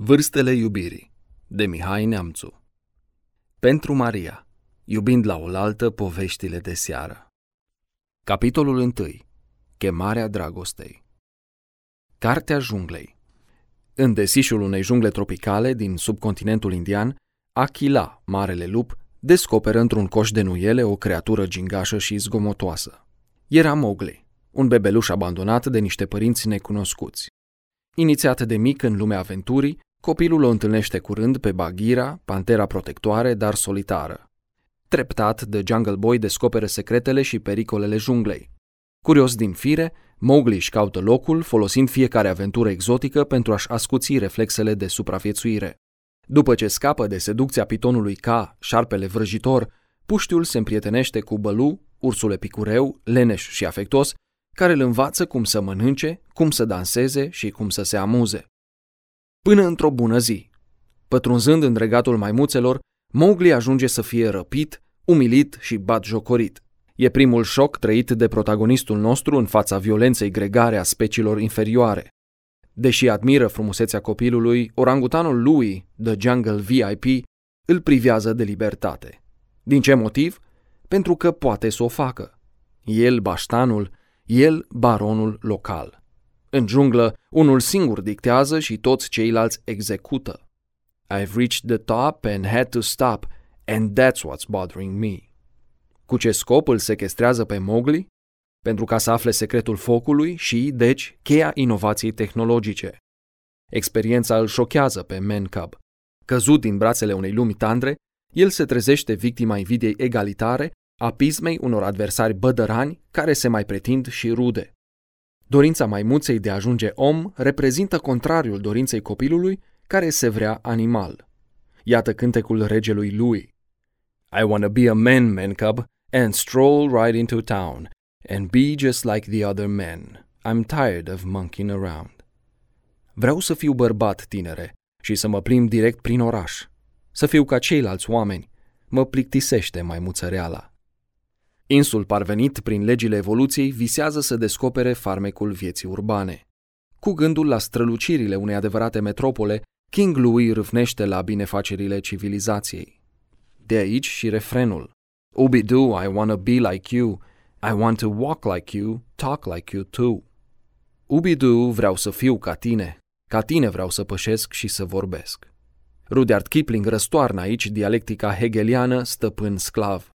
Vârstele iubirii de Mihai Neamțu Pentru Maria, iubind la oaltă poveștile de seară Capitolul 1. Chemarea dragostei Cartea junglei În desișul unei jungle tropicale din subcontinentul indian, Achila, marele lup, descoperă într-un coș de nuiele o creatură gingașă și zgomotoasă. Era Mowgli, un bebeluș abandonat de niște părinți necunoscuți. Inițiat de mic în lumea aventurii, Copilul o întâlnește curând pe Bagheera, pantera protectoare, dar solitară. Treptat, The Jungle Boy descoperă secretele și pericolele junglei. Curios din fire, Mowgli își caută locul, folosind fiecare aventură exotică pentru a-și ascuți reflexele de supraviețuire. După ce scapă de seducția pitonului K, șarpele vrăjitor, puștiul se împrietenește cu Bălu, ursul epicureu, leneș și afectos, care îl învață cum să mănânce, cum să danseze și cum să se amuze până într-o bună zi. Pătrunzând în regatul maimuțelor, Mowgli ajunge să fie răpit, umilit și batjocorit. E primul șoc trăit de protagonistul nostru în fața violenței gregare a speciilor inferioare. Deși admiră frumusețea copilului, orangutanul lui, The Jungle VIP, îl privează de libertate. Din ce motiv? Pentru că poate să o facă. El, baștanul, el, baronul local. În junglă, unul singur dictează și toți ceilalți execută. I've reached the top and had to stop, and that's what's bothering me. Cu ce scop îl sequestrează pe Mowgli? Pentru ca să afle secretul focului și, deci, cheia inovației tehnologice. Experiența îl șochează pe Mancub. Căzut din brațele unei lumi tandre, el se trezește victima invidiei egalitare a pismei unor adversari bădărani care se mai pretind și rude. Dorința maimuței de a ajunge om reprezintă contrariul dorinței copilului care se vrea animal. Iată cântecul regelui lui. I wanna be a man, man cub, and stroll right into town, and be just like the other men. I'm tired of monkeying around. Vreau să fiu bărbat, tinere, și să mă plimb direct prin oraș. Să fiu ca ceilalți oameni. Mă plictisește maimuța reala. Insul parvenit prin legile evoluției visează să descopere farmecul vieții urbane. Cu gândul la strălucirile unei adevărate metropole, King Louis râvnește la binefacerile civilizației. De aici și refrenul. Ubidu, I wanna be like you, I want to walk like you, talk like you too. Ubidu, vreau să fiu ca tine, ca tine vreau să pășesc și să vorbesc. Rudyard Kipling răstoarnă aici dialectica hegeliană stăpân-sclav.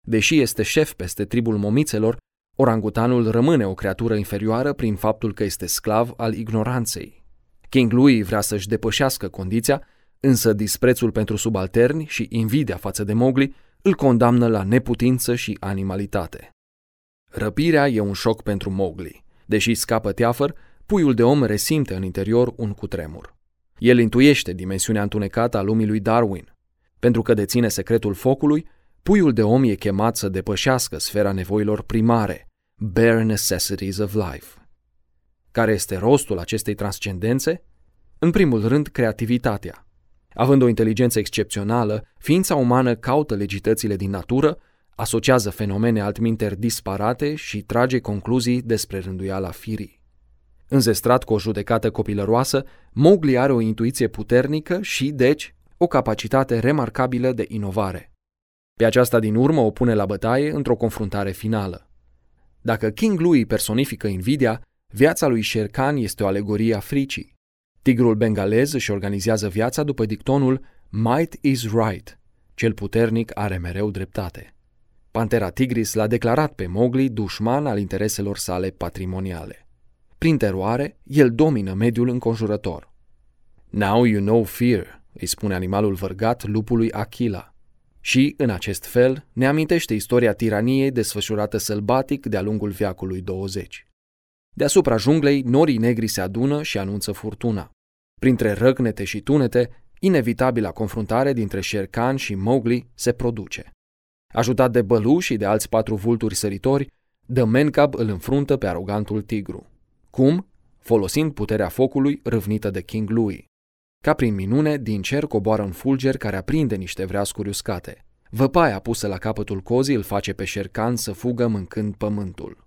Deși este șef peste tribul momițelor, orangutanul rămâne o creatură inferioară prin faptul că este sclav al ignoranței. King Louis vrea să-și depășească condiția, însă disprețul pentru subalterni și invidia față de Mowgli îl condamnă la neputință și animalitate. Răpirea e un șoc pentru Mowgli. Deși scapă teafăr, puiul de om resimte în interior un cutremur. El intuiește dimensiunea întunecată a lumii lui Darwin. Pentru că deține secretul focului, Puiul de om e chemat să depășească sfera nevoilor primare, bare necessities of life. Care este rostul acestei transcendențe? În primul rând, creativitatea. Având o inteligență excepțională, ființa umană caută legitățile din natură, asociază fenomene altminteri disparate și trage concluzii despre rânduiala firii. Înzestrat cu o judecată copilăroasă, Mowgli are o intuiție puternică și, deci, o capacitate remarcabilă de inovare. Pe aceasta din urmă o pune la bătaie într-o confruntare finală. Dacă King Louis personifică invidia, viața lui Sher Khan este o alegorie a fricii. Tigrul bengalez își organizează viața după dictonul Might is right, cel puternic are mereu dreptate. Pantera tigris l-a declarat pe Mowgli dușman al intereselor sale patrimoniale. Prin teroare, el domină mediul înconjurător. Now you know fear, îi spune animalul vărgat lupului Achila. Și, în acest fel, ne amintește istoria tiraniei desfășurată sălbatic de-a lungul veacului 20. Deasupra junglei, norii negri se adună și anunță furtuna. Printre răgnete și tunete, inevitabila confruntare dintre Sherkan și Mowgli se produce. Ajutat de Bălu și de alți patru vulturi săritori, The Mencab îl înfruntă pe arogantul tigru. Cum? Folosind puterea focului râvnită de King Louis. Ca prin minune, din cer coboară un fulger care aprinde niște vreascuri uscate. Văpaia pusă la capătul cozii îl face pe șercan să fugă mâncând pământul.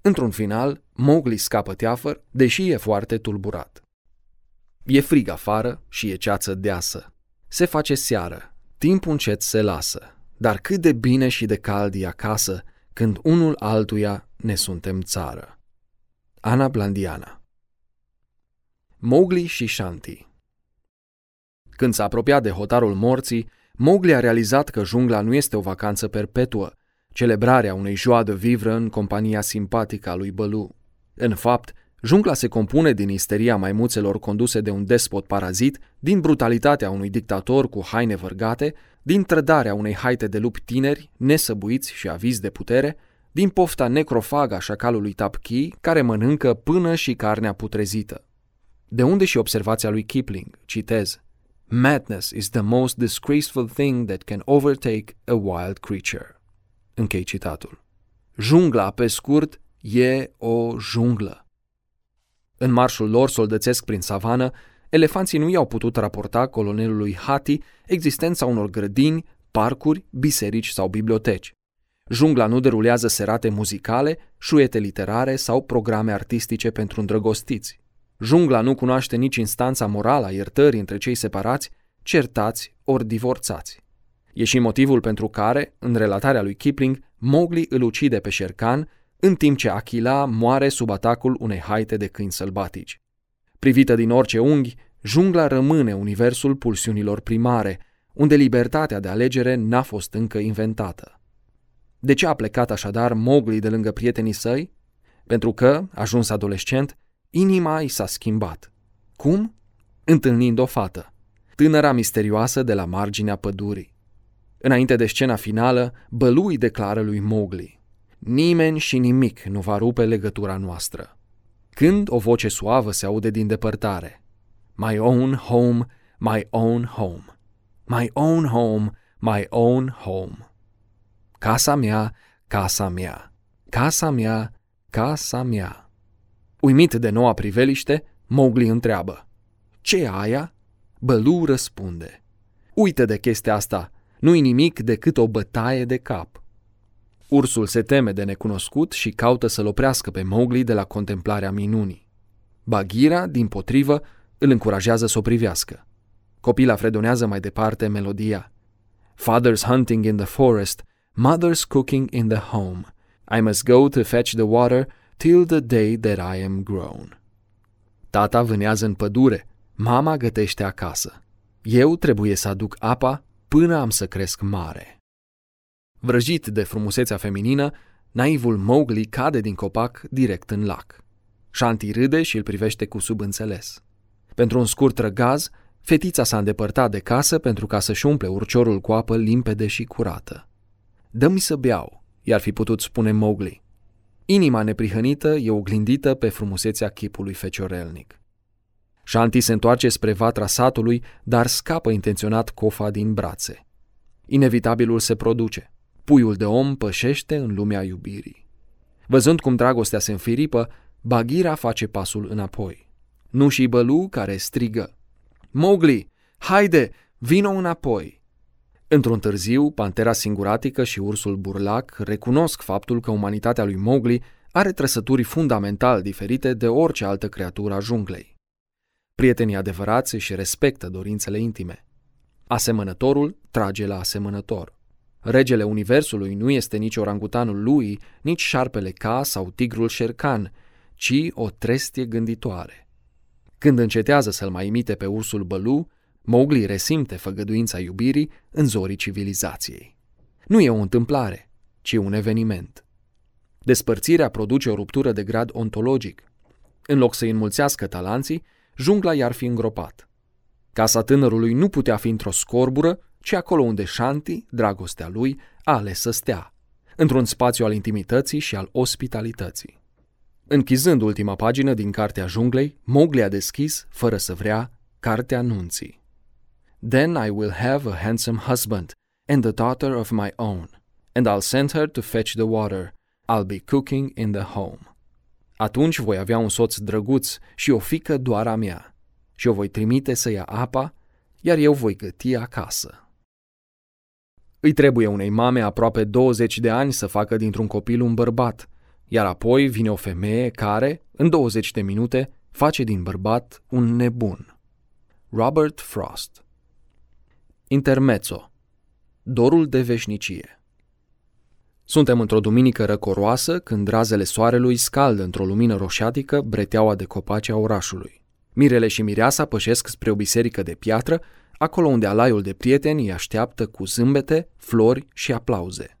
Într-un final, Mowgli scapă teafăr, deși e foarte tulburat. E frig afară și e ceață deasă. Se face seară, timpul încet se lasă, dar cât de bine și de cald e acasă când unul altuia ne suntem țară. Ana Blandiana Mowgli și Shanti Când s-a apropiat de hotarul morții, Mowgli a realizat că jungla nu este o vacanță perpetuă, celebrarea unei joa de vivră în compania simpatică a lui Bălu. În fapt, jungla se compune din isteria maimuțelor conduse de un despot parazit, din brutalitatea unui dictator cu haine vărgate, din trădarea unei haite de lupi tineri, nesăbuiți și avizi de putere, din pofta necrofagă a șacalului Tapki, care mănâncă până și carnea putrezită. De unde și observația lui Kipling, citez, Madness is the most disgraceful thing that can overtake a wild creature. Închei citatul. Jungla, pe scurt, e o junglă. În marșul lor soldățesc prin savană, elefanții nu i-au putut raporta colonelului Hati existența unor grădini, parcuri, biserici sau biblioteci. Jungla nu derulează serate muzicale, șuiete literare sau programe artistice pentru îndrăgostiți. Jungla nu cunoaște nici instanța morală a iertării între cei separați, certați ori divorțați. E și motivul pentru care, în relatarea lui Kipling, Mowgli îl ucide pe Sherkan, în timp ce Achila moare sub atacul unei haite de câini sălbatici. Privită din orice unghi, jungla rămâne universul pulsiunilor primare, unde libertatea de alegere n-a fost încă inventată. De ce a plecat așadar Mowgli de lângă prietenii săi? Pentru că, ajuns adolescent, inima i s-a schimbat. Cum? Întâlnind o fată, tânăra misterioasă de la marginea pădurii. Înainte de scena finală, Bălui declară lui Mowgli, Nimeni și nimic nu va rupe legătura noastră. Când o voce suavă se aude din depărtare, My own home, my own home, my own home, my own home. Casa mea, casa mea, casa mea, casa mea. Uimit de noua priveliște, Mowgli întreabă, ce e aia? Bălu răspunde, uite de chestia asta, nu-i nimic decât o bătaie de cap. Ursul se teme de necunoscut și caută să-l oprească pe Mowgli de la contemplarea minunii. Baghira, din potrivă, îl încurajează să o privească. Copila fredonează mai departe melodia. Father's hunting in the forest, mother's cooking in the home. I must go to fetch the water till the day that I am grown. Tata vânează în pădure, mama gătește acasă. Eu trebuie să aduc apa până am să cresc mare. Vrăjit de frumusețea feminină, naivul Mowgli cade din copac direct în lac. Shanti râde și îl privește cu subînțeles. Pentru un scurt răgaz, fetița s-a îndepărtat de casă pentru ca să-și umple urciorul cu apă limpede și curată. Dă-mi să beau, i-ar fi putut spune Mowgli. Inima neprihănită e oglindită pe frumusețea chipului feciorelnic. Shanti se întoarce spre vatra satului, dar scapă intenționat cofa din brațe. Inevitabilul se produce. Puiul de om pășește în lumea iubirii. Văzând cum dragostea se înfiripă, Baghira face pasul înapoi. Nu și Bălu care strigă. Mowgli, haide, vino înapoi! Într-un târziu, pantera singuratică și ursul burlac recunosc faptul că umanitatea lui Mowgli are trăsături fundamental diferite de orice altă creatură a junglei. Prietenii adevărați și respectă dorințele intime. Asemănătorul trage la asemănător. Regele Universului nu este nici orangutanul lui, nici șarpele K sau tigrul Șercan, ci o trestie gânditoare. Când încetează să-l mai imite pe ursul Bălu, Mowgli resimte făgăduința iubirii în zorii civilizației. Nu e o întâmplare, ci un eveniment. Despărțirea produce o ruptură de grad ontologic. În loc să înmulțească talanții, jungla i-ar fi îngropat. Casa tânărului nu putea fi într-o scorbură, ci acolo unde Shanti, dragostea lui, a ales să stea, într-un spațiu al intimității și al ospitalității. Închizând ultima pagină din Cartea Junglei, Mowgli a deschis, fără să vrea, Cartea Nunții. Then I will have a handsome husband and a daughter of my own, and I'll send her to fetch the water. I'll be cooking in the home. Atunci voi avea un soț drăguț și o fică doar a mea, și o voi trimite să ia apa, iar eu voi găti acasă. Îi trebuie unei mame aproape 20 de ani să facă dintr-un copil un bărbat, iar apoi vine o femeie care, în 20 de minute, face din bărbat un nebun. Robert Frost Intermezzo Dorul de veșnicie Suntem într-o duminică răcoroasă când razele soarelui scaldă într-o lumină roșiatică breteaua de copaci a orașului. Mirele și mireasa pășesc spre o biserică de piatră, acolo unde alaiul de prieteni îi așteaptă cu zâmbete, flori și aplauze.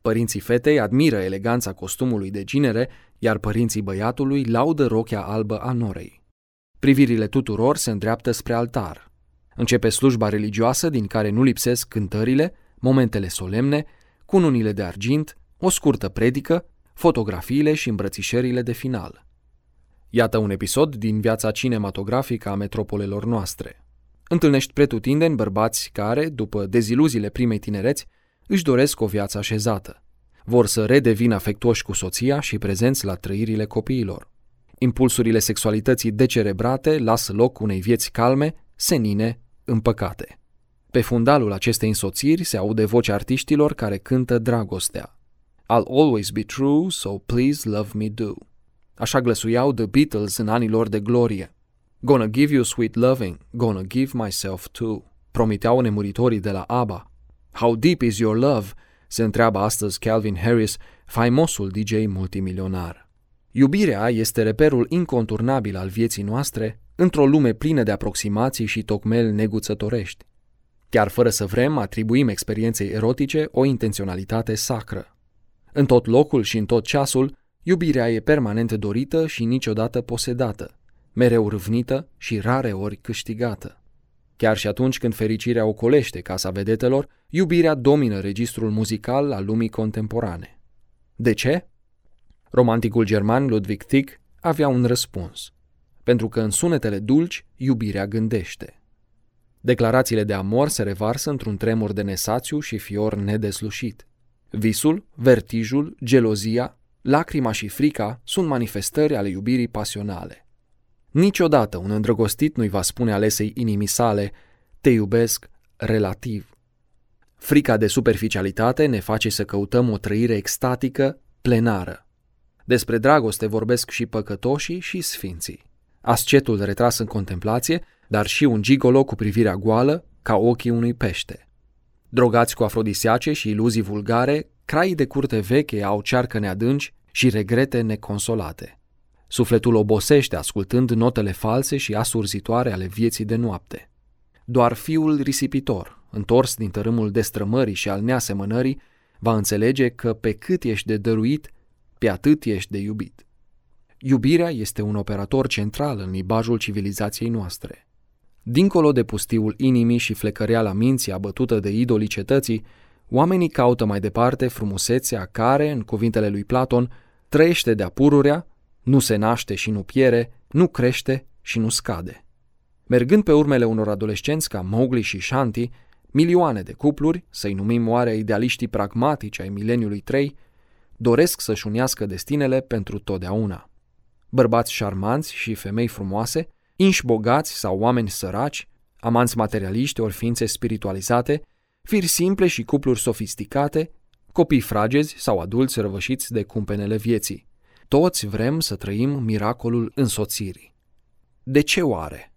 Părinții fetei admiră eleganța costumului de ginere, iar părinții băiatului laudă rochea albă a norei. Privirile tuturor se îndreaptă spre altar. Începe slujba religioasă din care nu lipsesc cântările, momentele solemne, cununile de argint, o scurtă predică, fotografiile și îmbrățișările de final. Iată un episod din viața cinematografică a metropolelor noastre. Întâlnești pretutindeni bărbați care, după deziluziile primei tinereți, își doresc o viață așezată. Vor să redevină afectuoși cu soția și prezenți la trăirile copiilor. Impulsurile sexualității decerebrate lasă loc unei vieți calme, senine, împăcate. Pe fundalul acestei însoțiri se aude vocea artiștilor care cântă dragostea. I'll always be true, so please love me do. Așa glăsuiau The Beatles în anii lor de glorie. Gonna give you sweet loving, gonna give myself too. Promiteau nemuritorii de la ABBA. How deep is your love? se întreabă astăzi Calvin Harris, faimosul DJ multimilionar. Iubirea este reperul inconturnabil al vieții noastre într-o lume plină de aproximații și tocmeli neguțătorești. Chiar fără să vrem, atribuim experienței erotice o intenționalitate sacră. În tot locul și în tot ceasul, iubirea e permanent dorită și niciodată posedată, mereu râvnită și rare ori câștigată. Chiar și atunci când fericirea ocolește casa vedetelor, iubirea domină registrul muzical al lumii contemporane. De ce? Romanticul german Ludwig Tieck avea un răspuns. Pentru că în sunetele dulci, iubirea gândește. Declarațiile de amor se revarsă într-un tremur de nesațiu și fior nedeslușit. Visul, vertijul, gelozia, lacrima și frica sunt manifestări ale iubirii pasionale. Niciodată un îndrăgostit nu-i va spune alesei inimii sale, te iubesc relativ. Frica de superficialitate ne face să căutăm o trăire extatică, plenară. Despre dragoste vorbesc și păcătoșii și sfinții. Ascetul retras în contemplație, dar și un gigolo cu privirea goală, ca ochii unui pește. Drogați cu afrodisiace și iluzii vulgare, crai de curte veche au cearcă neadânci și regrete neconsolate. Sufletul obosește ascultând notele false și asurzitoare ale vieții de noapte. Doar fiul risipitor, întors din tărâmul destrămării și al neasemănării, va înțelege că pe cât ești de dăruit, pe atât ești de iubit. Iubirea este un operator central în libajul civilizației noastre. Dincolo de pustiul inimii și flecăreala minții abătută de idolii cetății, oamenii caută mai departe frumusețea care, în cuvintele lui Platon, trăiește de-a pururea, nu se naște și nu piere, nu crește și nu scade. Mergând pe urmele unor adolescenți ca Mowgli și Shanti, milioane de cupluri, să-i numim oare idealiștii pragmatici ai mileniului 3, doresc să-și unească destinele pentru totdeauna. Bărbați șarmanți și femei frumoase, inși bogați sau oameni săraci, amanți materialiști ori ființe spiritualizate, firi simple și cupluri sofisticate, copii fragezi sau adulți răvășiți de cumpenele vieții. Toți vrem să trăim miracolul însoțirii. De ce oare?